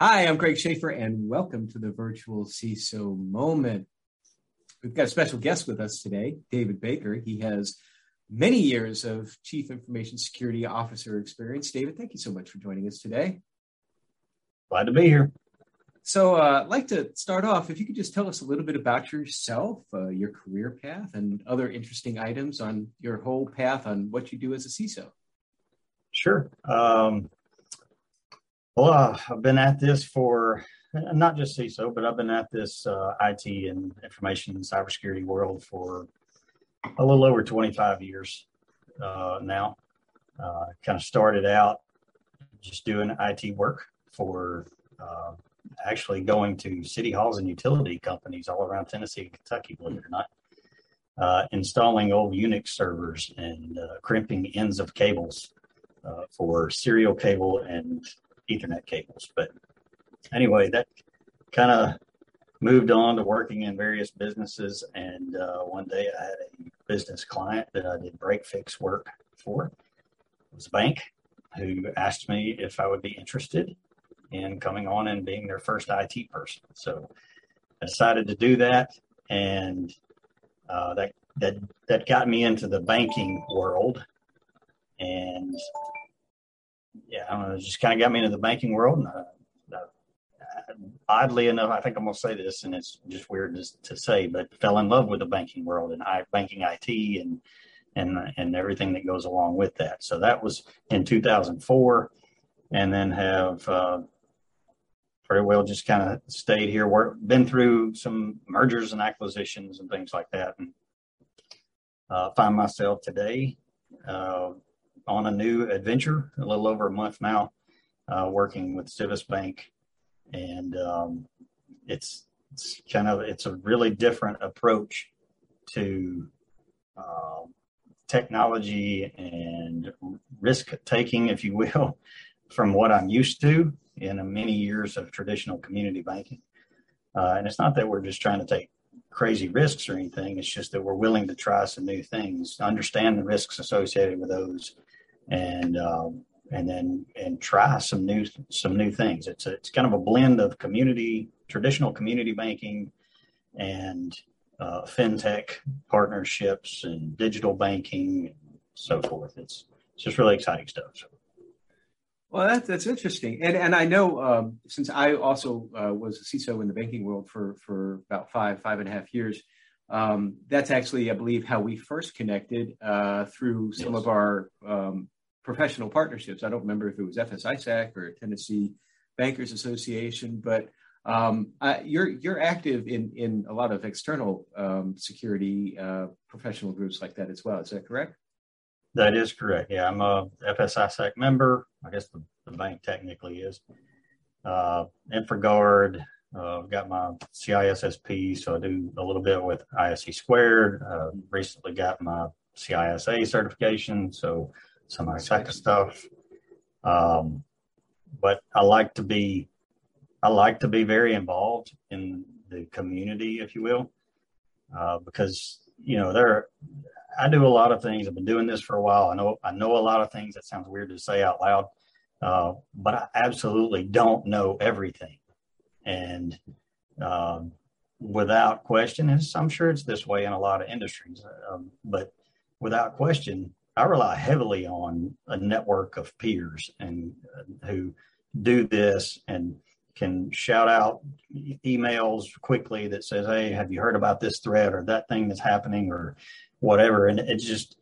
Hi, I'm Greg Schaffer, and welcome to the virtual CISO moment. We've got a special guest with us today, David Baker. He has many years of Chief Information Security Officer experience. David, thank you so much for joining us today. Glad to be here. So, uh, I'd like to start off if you could just tell us a little bit about yourself, uh, your career path, and other interesting items on your whole path on what you do as a CISO. Sure. Um, well, uh, I've been at this for not just CISO, but I've been at this uh, IT and information and cybersecurity world for a little over 25 years uh, now. Uh, kind of started out just doing IT work for uh, actually going to city halls and utility companies all around Tennessee and Kentucky, believe it or not, uh, installing old Unix servers and crimping ends of cables for serial cable and Ethernet cables. But anyway, that kind of moved on to working in various businesses. And uh, one day I had a business client that I did break fix work for. It was a bank who asked me if I would be interested in coming on and being their first IT person. So I decided to do that. And uh, that, that, that got me into the banking world. And yeah, I don't know, it just kind of got me into the banking world. And uh, uh, oddly enough, I think I'm going to say this, and it's just weird to, say, but fell in love with the banking world and I, banking IT and and and everything that goes along with that. So that was in 2004, and then have uh, pretty well just kind of stayed here. Work, been through some mergers and acquisitions and things like that, and uh, find myself today uh, on a new adventure, a little over a month now, uh, working with Civis Bank, and um, it's it's kind of it's a really different approach to uh, technology and risk taking, if you will, from what I'm used to in many years of traditional community banking. Uh, and it's not that we're just trying to take crazy risks or anything. It's just that we're willing to try some new things, understand the risks associated with those, and um, and then and try some new some new things. It's a, it's kind of a blend of community traditional community banking and uh, fintech partnerships and digital banking and so forth. It's it's just really exciting stuff. Well, that's that's interesting, and and I know um, since I also uh, was a CISO in the banking world for for about five five and a half years. Um, that's actually, I believe, how we first connected uh, through some yes. of our um, professional partnerships. I don't remember if it was FS-ISAC or Tennessee Bankers Association, but um, uh, you're you're active in in a lot of external um, security uh, professional groups like that as well. Is that correct? That is correct. Yeah, I'm a FS-ISAC member. I guess the, the bank technically is. Uh, InfraGard. Uh, I've got my CISSP, so I do a little bit with ISC squared. Uh, recently got my CISA certification, so some ISACA stuff. Um, but I like to be, I like to be very involved in the community, if you will, uh, because you know there. I do a lot of things. I've been doing this for a while. I know I know a lot of things. That sounds weird to say out loud, uh, but I absolutely don't know everything. And um, without question, I'm sure it's this way in a lot of industries, um, but without question, I rely heavily on a network of peers and uh, who do this and can shout out emails quickly that says, "Hey, have you heard about this threat or that thing that's happening or whatever?" And it's just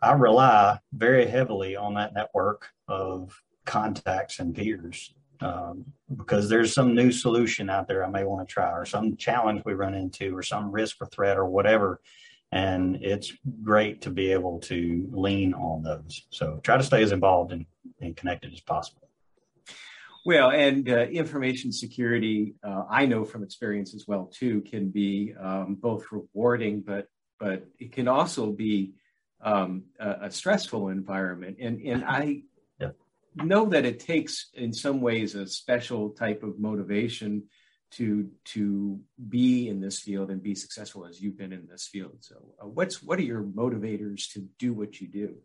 I rely very heavily on that network of contacts and peers um, because there's some new solution out there I may want to try or some challenge we run into or some risk or threat or whatever and it's great to be able to lean on those. So try to stay as involved and, and connected as possible. Well, and uh, information security, uh, I know from experience as well too, can be um, both rewarding, but but it can also be um, a, a, stressful environment. And and I yeah. know that it takes, in some ways, a special type of motivation to to be in this field and be successful as you've been in this field. So, uh, what's what are your motivators to do what you do?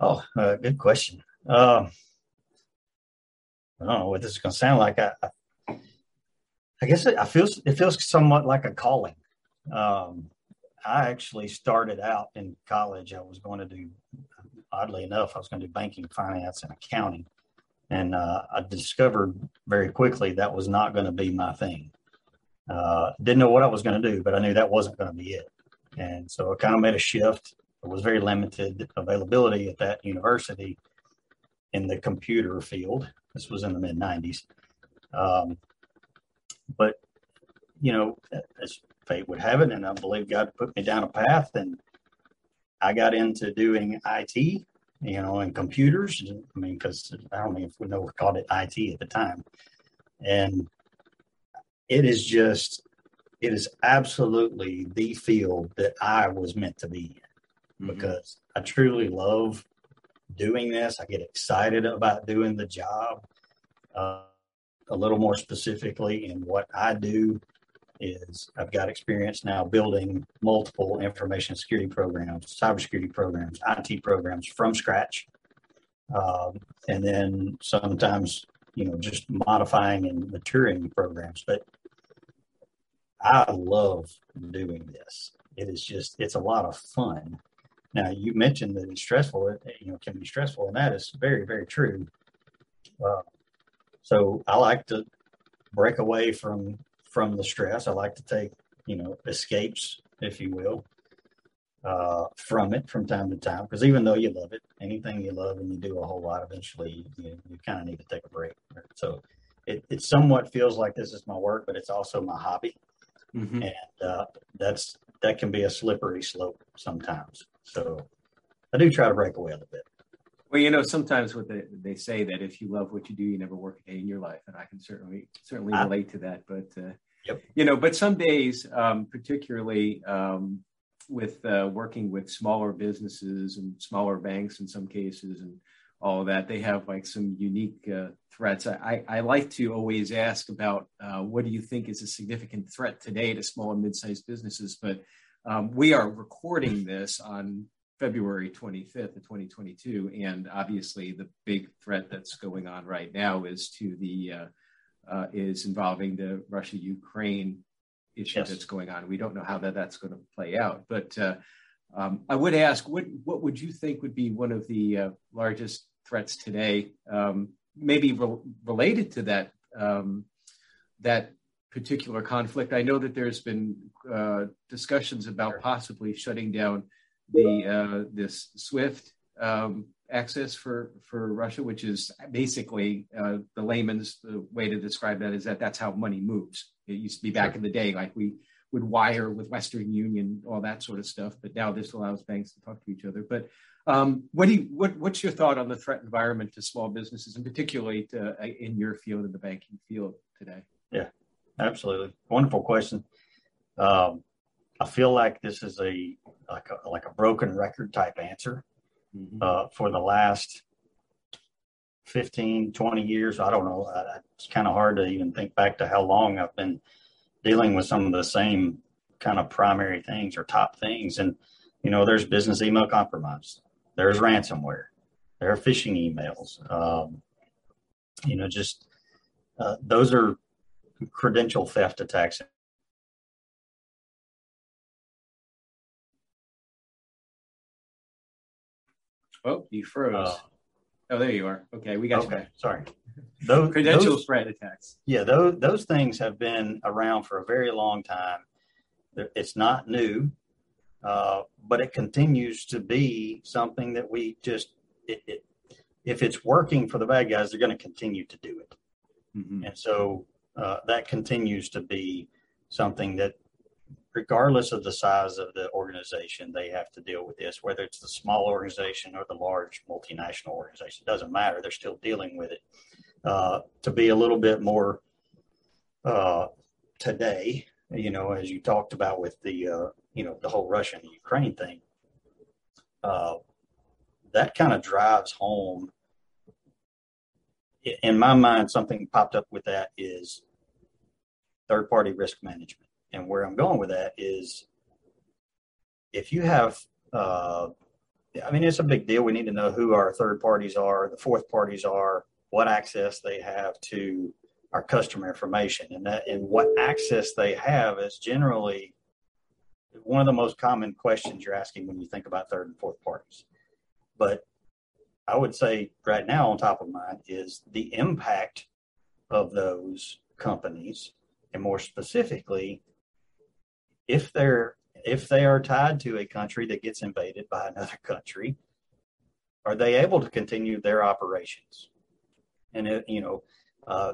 Oh, uh, good question. Uh, I don't know what this is going to sound like. I, I, I guess it, I feels it feels somewhat like a calling. Um, I actually started out in college. I was going to do, oddly enough, I was going to do banking, finance, and accounting. And uh, I discovered very quickly that was not going to be my thing. Uh, didn't know what I was going to do, but I knew that wasn't going to be it. And so I kind of made a shift. There was very limited availability at that university in the computer field. This was in the mid 90s. Um, but, you know, as fate would have it, and I believe God put me down a path, and I got into doing IT, you know, and computers. I mean, because I don't know if we know we called it IT at the time. And it is just, it is absolutely the field that I was meant to be in mm-hmm. because I truly love doing this. I get excited about doing the job. Uh, a little more specifically in what I do is I've got experience now building multiple information security programs, cybersecurity programs, IT programs from scratch. Um, and then sometimes, you know, just modifying and maturing programs. But I love doing this. It is just, it's a lot of fun. Now, you mentioned that it's stressful, it, you know, can be stressful, and that is very, very true. Uh, so I like to break away from from the stress. I like to take, you know, escapes, if you will, uh, from it from time to time. Because even though you love it, anything you love and you do a whole lot, eventually you, you kind of need to take a break. So it, it somewhat feels like this is my work, but it's also my hobby. Mm-hmm. And uh, that's that can be a slippery slope sometimes. So I do try to break away a little bit. Well, you know, sometimes what they, they say that if you love what you do, you never work a day in your life, and I can certainly certainly ah. relate to that. But uh, yep. you know, but some days, um, particularly um, with uh, working with smaller businesses and smaller banks in some cases, and all of that, they have like some unique uh, threats. I, I, like to always ask about uh, what do you think is a significant threat today to small and mid-sized businesses, but um, we are recording this on February 25th of 2022. And obviously, the big threat that's going on right now is to the uh, uh, is involving the Russia Ukraine issue yes. that's going on. We don't know how that that's going to play out, but uh, um, I would ask, what what would you think would be one of the uh, largest threats today, um, maybe re- related to that um, that particular conflict? I know that there's been uh, discussions about possibly shutting down the uh, this SWIFT um, access for for Russia, which is basically uh, the layman's the way to describe that is that that's how money moves. It used to be back in the day, like we would wire with Western Union, all that sort of stuff. But now this allows banks to talk to each other. But um, what do you, what, what's your thought on the threat environment to small businesses, and particularly to, uh, in your field, in the banking field today? Yeah, absolutely. Wonderful question. Um, I feel like this is a like a, like a broken record type answer mm-hmm. uh, for the last 15, 20 years. I don't know. It's kind of hard to even think back to how long I've been dealing with some of the same kind of primary things or top things. And, you know, there's business email compromise, there's ransomware, there are phishing emails. Um, you know, just uh, those are credential theft attacks Oh, you froze. Uh, oh, there you are. Okay, we got okay, you back. Sorry. Those credential those, threat attacks. Yeah, those those things have been around for a very long time. It's not new, uh, but it continues to be something that we just it, it, if it's working for the bad guys, they're going to continue to do it, mm-hmm. and so uh, that continues to be something that regardless of the size of the organization, they have to deal with this, whether it's the small organization or the large multinational organization. It doesn't matter. They're still dealing with it. Uh, to be a little bit more uh, today, you know, as you talked about with the, uh, you know, the whole Russia and Ukraine thing, uh, that kind of drives home. In my mind, something popped up with that is third party risk management and where I'm going with that is if you have, uh, I mean, it's a big deal. We need to know who our third parties are, the fourth parties are, what access they have to our customer information, and that and what access they have is generally one of the most common questions you're asking when you think about third and fourth parties. But I would say right now on top of mind is the impact of those companies, and more specifically, if they're if they are tied to a country that gets invaded by another country, are they able to continue their operations? And it, you know, uh,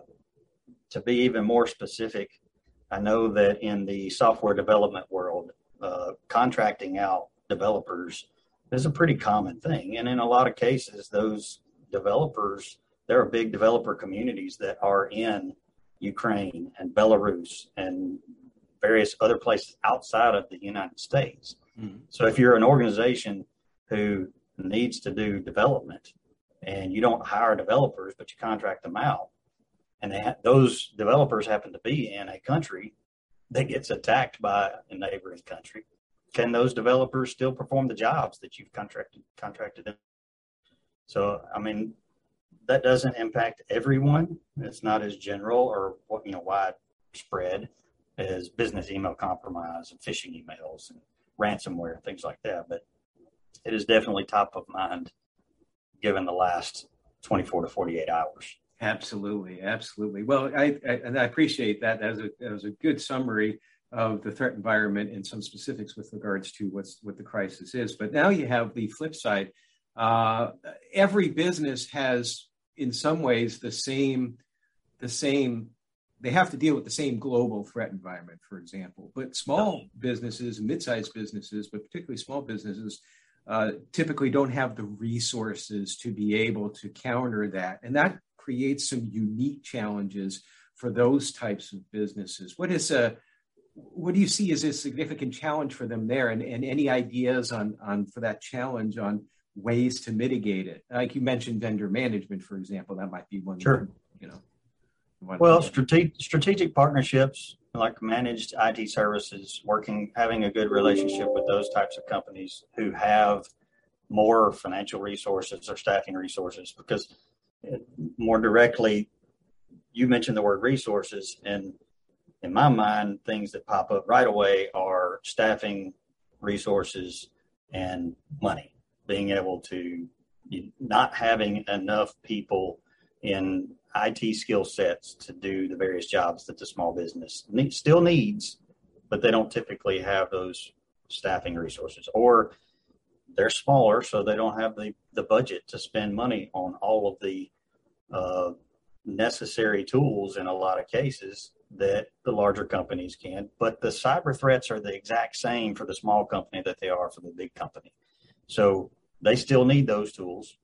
to be even more specific, I know that in the software development world, uh, contracting out developers is a pretty common thing. And in a lot of cases, those developers, there are big developer communities that are in Ukraine and Belarus and various other places outside of the United States. Mm-hmm. So if you're an organization who needs to do development and you don't hire developers, but you contract them out, and ha- those developers happen to be in a country that gets attacked by a neighboring country, can those developers still perform the jobs that you've contracted contracted them? So, I mean, that doesn't impact everyone. It's not as general or you know widespread as business email compromise and phishing emails and ransomware and things like that. But it is definitely top of mind given the last 24 to 48 hours. Absolutely, absolutely. Well, I, I and I appreciate that. That was a that was a good summary of the threat environment and some specifics with regards to what's what the crisis is. But now you have the flip side. Uh, every business has, in some ways, the same the same. They have to deal with the same global threat environment, for example. But small businesses, mid-sized businesses, but particularly small businesses, uh, typically don't have the resources to be able to counter that, and that creates some unique challenges for those types of businesses. What is a what do you see as a significant challenge for them there, and, and any ideas on on for that challenge on ways to mitigate it? Like you mentioned, vendor management, for example, that might be one. Sure. You know. Well, strategic strategic partnerships like managed IT services, working, having a good relationship with those types of companies who have more financial resources or staffing resources, because more directly, you mentioned the word resources, and in my mind, things that pop up right away are staffing, resources, and money. Being able to not having enough people in IT skill sets to do the various jobs that the small business need, still needs, but they don't typically have those staffing resources, or they're smaller, so they don't have the, the budget to spend money on all of the uh, necessary tools in a lot of cases that the larger companies can. But the cyber threats are the exact same for the small company that they are for the big company. So they still need those tools.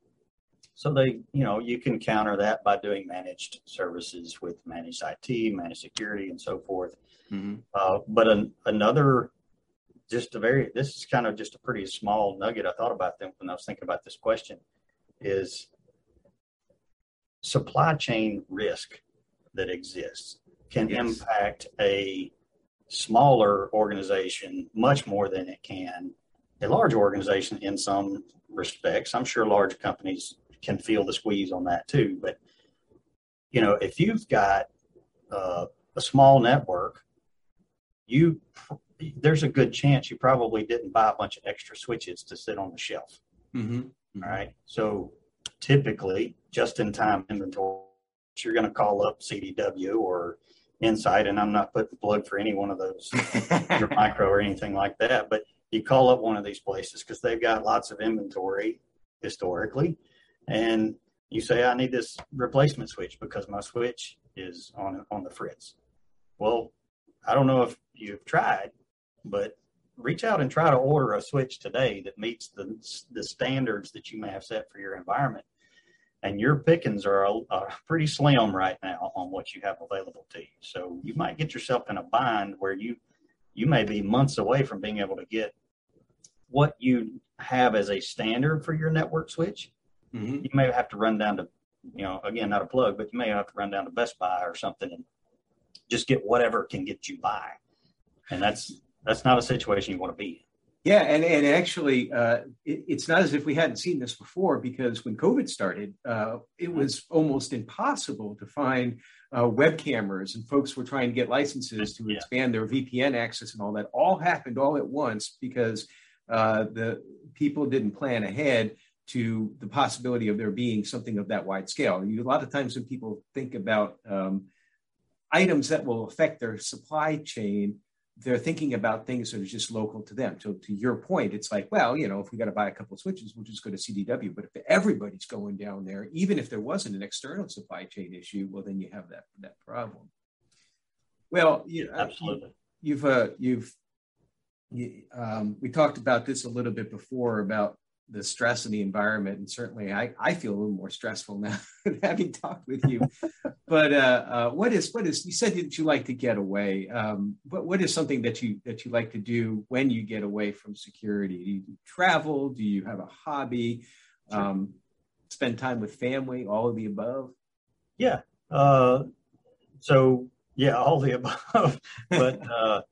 So they, you know, you can counter that by doing managed services with managed IT, managed security, and so forth. Mm-hmm. Uh, but an, another, just a very, this is kind of just a pretty small nugget I thought about them when I was thinking about this question, is supply chain risk that exists can yes. impact a smaller organization much more than it can a large organization in some respects. I'm sure large companies can feel the squeeze on that too. But you know, if you've got uh, a small network, you there's a good chance you probably didn't buy a bunch of extra switches to sit on the shelf. Mm-hmm. All right, so typically just in time inventory. You're going to call up CDW or Insight, and I'm not putting plug for any one of those, your micro or anything like that. But you call up one of these places because they've got lots of inventory historically, and you say, "I need this replacement switch because my switch is on on the fritz." Well, I don't know if you've tried, but reach out and try to order a switch today that meets the the standards that you may have set for your environment and your pickings are, are pretty slim right now on what you have available to you. So you might get yourself in a bind where you you may be months away from being able to get what you have as a standard for your network switch. Mm-hmm. You may have to run down to, you know, again, not a plug, but you may have to run down to Best Buy or something and just get whatever can get you by. And that's that's not a situation you want to be in. Yeah, and and actually, uh, it, it's not as if we hadn't seen this before because when COVID started, uh, it was almost impossible to find uh, web cameras, and folks were trying to get licenses to yeah. expand their VPN access and all that. All happened all at once because uh, the people didn't plan ahead to the possibility of there being something of that wide scale. You, a lot of times when people think about um, items that will affect their supply chain they're thinking about things that are just local to them. So to your point, it's like, well, you know, if we got to buy a couple of switches, we'll just go to CDW. But if everybody's going down there, even if there wasn't an external supply chain issue, well, then you have that that problem. Well, you, absolutely. You've uh, you've you, um, we talked about this a little bit before about the stress in the environment and certainly i, I feel a little more stressful now having talked with you. But uh, uh, what is what is you said that you like to get away um, what, what is something that you that you like to do when you get away from security? Do you travel? Do you have a hobby? Sure. um, spend time with family all of the above? Yeah uh, so yeah all the above. But uh,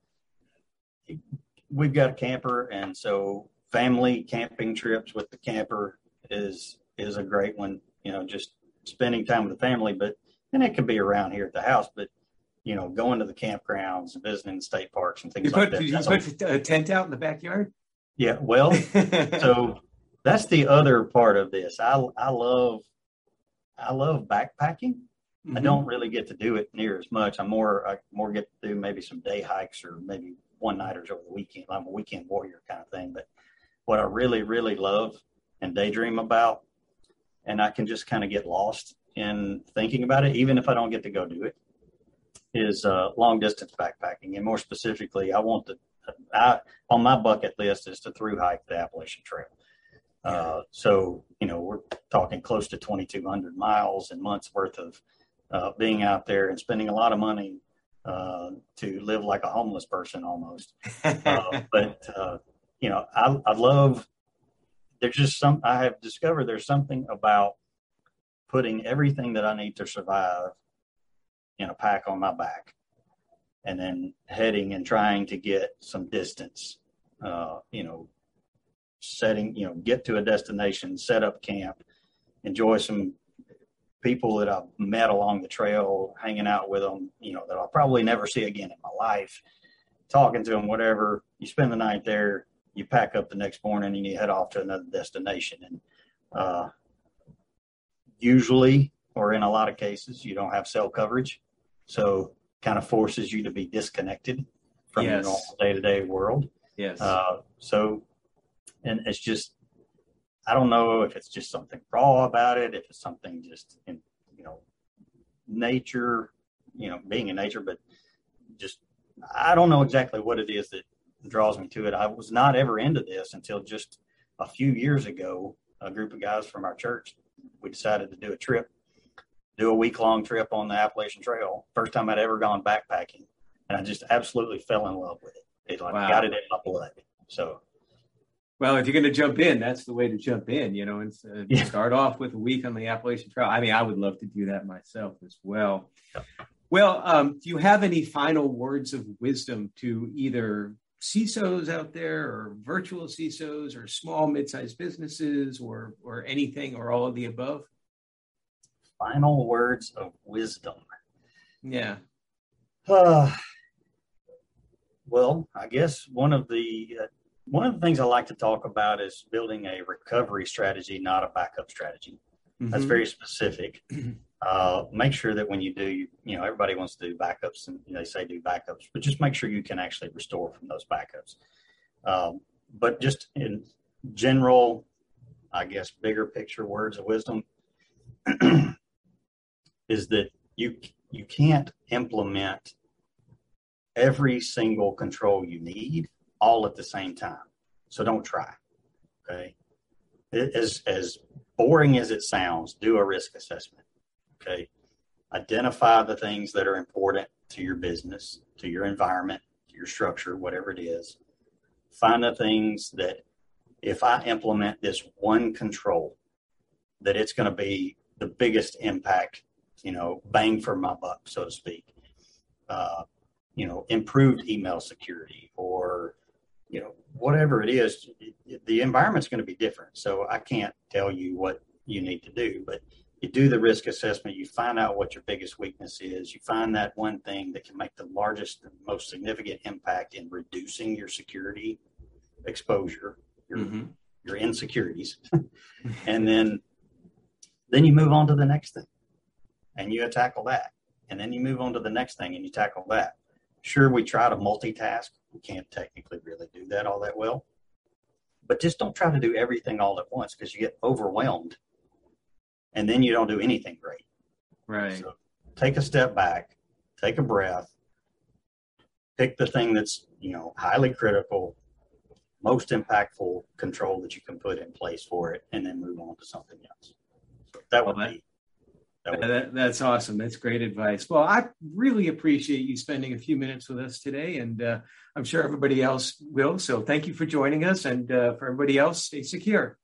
we've got a camper and so family camping trips with the camper is is a great one. You know, just spending time with the family, but and it can be around here at the house, but you know, going to the campgrounds and visiting the state parks and things you like put, that. You put a tent out in the backyard. Yeah, well, so that's the other part of this. I I love I love backpacking. Mm-hmm. I don't really get to do it near as much. I'm more I more get to do maybe some day hikes or maybe one nighters over the weekend. I'm a weekend warrior kind of thing, but what I really, really love and daydream about, and I can just kind of get lost in thinking about it, even if I don't get to go do it, is uh, long distance backpacking. And more specifically, I want to, I, on my bucket list is to through hike the Appalachian Trail. Uh, so, you know, we're talking close to 2,200 miles and months worth of uh, being out there and spending a lot of money uh, to live like a homeless person almost. Uh, but uh, you know, I, I love, there's just some, I have discovered there's something about putting everything that I need to survive in a pack on my back and then heading and trying to get some distance, uh, you know, setting, you know, get to a destination, set up camp, enjoy some people that I've met along the trail, hanging out with them, you know, that I'll probably never see again in my life, talking to them, whatever. You spend the night there, you pack up the next morning and you head off to another destination. And uh, usually, or in a lot of cases, you don't have cell coverage, so kind of forces you to be disconnected from yes. your day to day world. Yes. Uh, so, and it's just, I don't know if it's just something raw about it, if it's something just in, you know, nature, you know, being in nature, but just, I don't know exactly what it is that draws me to it. I was not ever into this until just a few years ago. A group of guys from our church, we decided to do a trip, do a week long trip on the Appalachian Trail. First time I'd ever gone backpacking, and I just absolutely fell in love with it. It like wow. got it in my blood. So well, if you're going to jump in, that's the way to jump in, you know, and uh, yeah. start off with a week on the Appalachian Trail. I mean, I would love to do that myself as well. Well, um, do you have any final words of wisdom to either CISOs out there or virtual CISOs or small mid-sized businesses or or anything or all of the above? Final words of wisdom. Yeah. Uh, well, I guess one of the uh, one of the things I like to talk about is building a recovery strategy, not a backup strategy. Mm-hmm. That's very specific. uh, make sure that when you do, you, know, everybody wants to do backups and they say do backups, but just make sure you can actually restore from those backups. Um, but just in general, I guess, bigger picture words of wisdom is that you you can't implement every single control you need all at the same time. So don't try. Okay. As as boring as it sounds, do a risk assessment. Okay. Identify the things that are important to your business, to your environment, to your structure, whatever it is. Find the things that if I implement this one control, that it's going to be the biggest impact, you know, bang for my buck, so to speak. Uh, you know, improved email security or you know, whatever it is, the environment's going to be different. So I can't tell you what you need to do, but you do the risk assessment, you find out what your biggest weakness is, you find that one thing that can make the largest and most significant impact in reducing your security exposure, your, mm-hmm. your insecurities, and then then you move on to the next thing and you tackle that. And then you move on to the next thing and you tackle that. Sure, we try to multitask. We can't technically really do that all that well. But just don't try to do everything all at once because you get overwhelmed and then you don't do anything great. Right. So take a step back, take a breath, pick the thing that's, you know, highly critical, most impactful control that you can put in place for it, and then move on to something else. So that would well, that, be that that, that's awesome. That's great advice. Well, I really appreciate you spending a few minutes with us today, and uh, I'm sure everybody else will. So thank you for joining us, and uh, for everybody else, stay secure.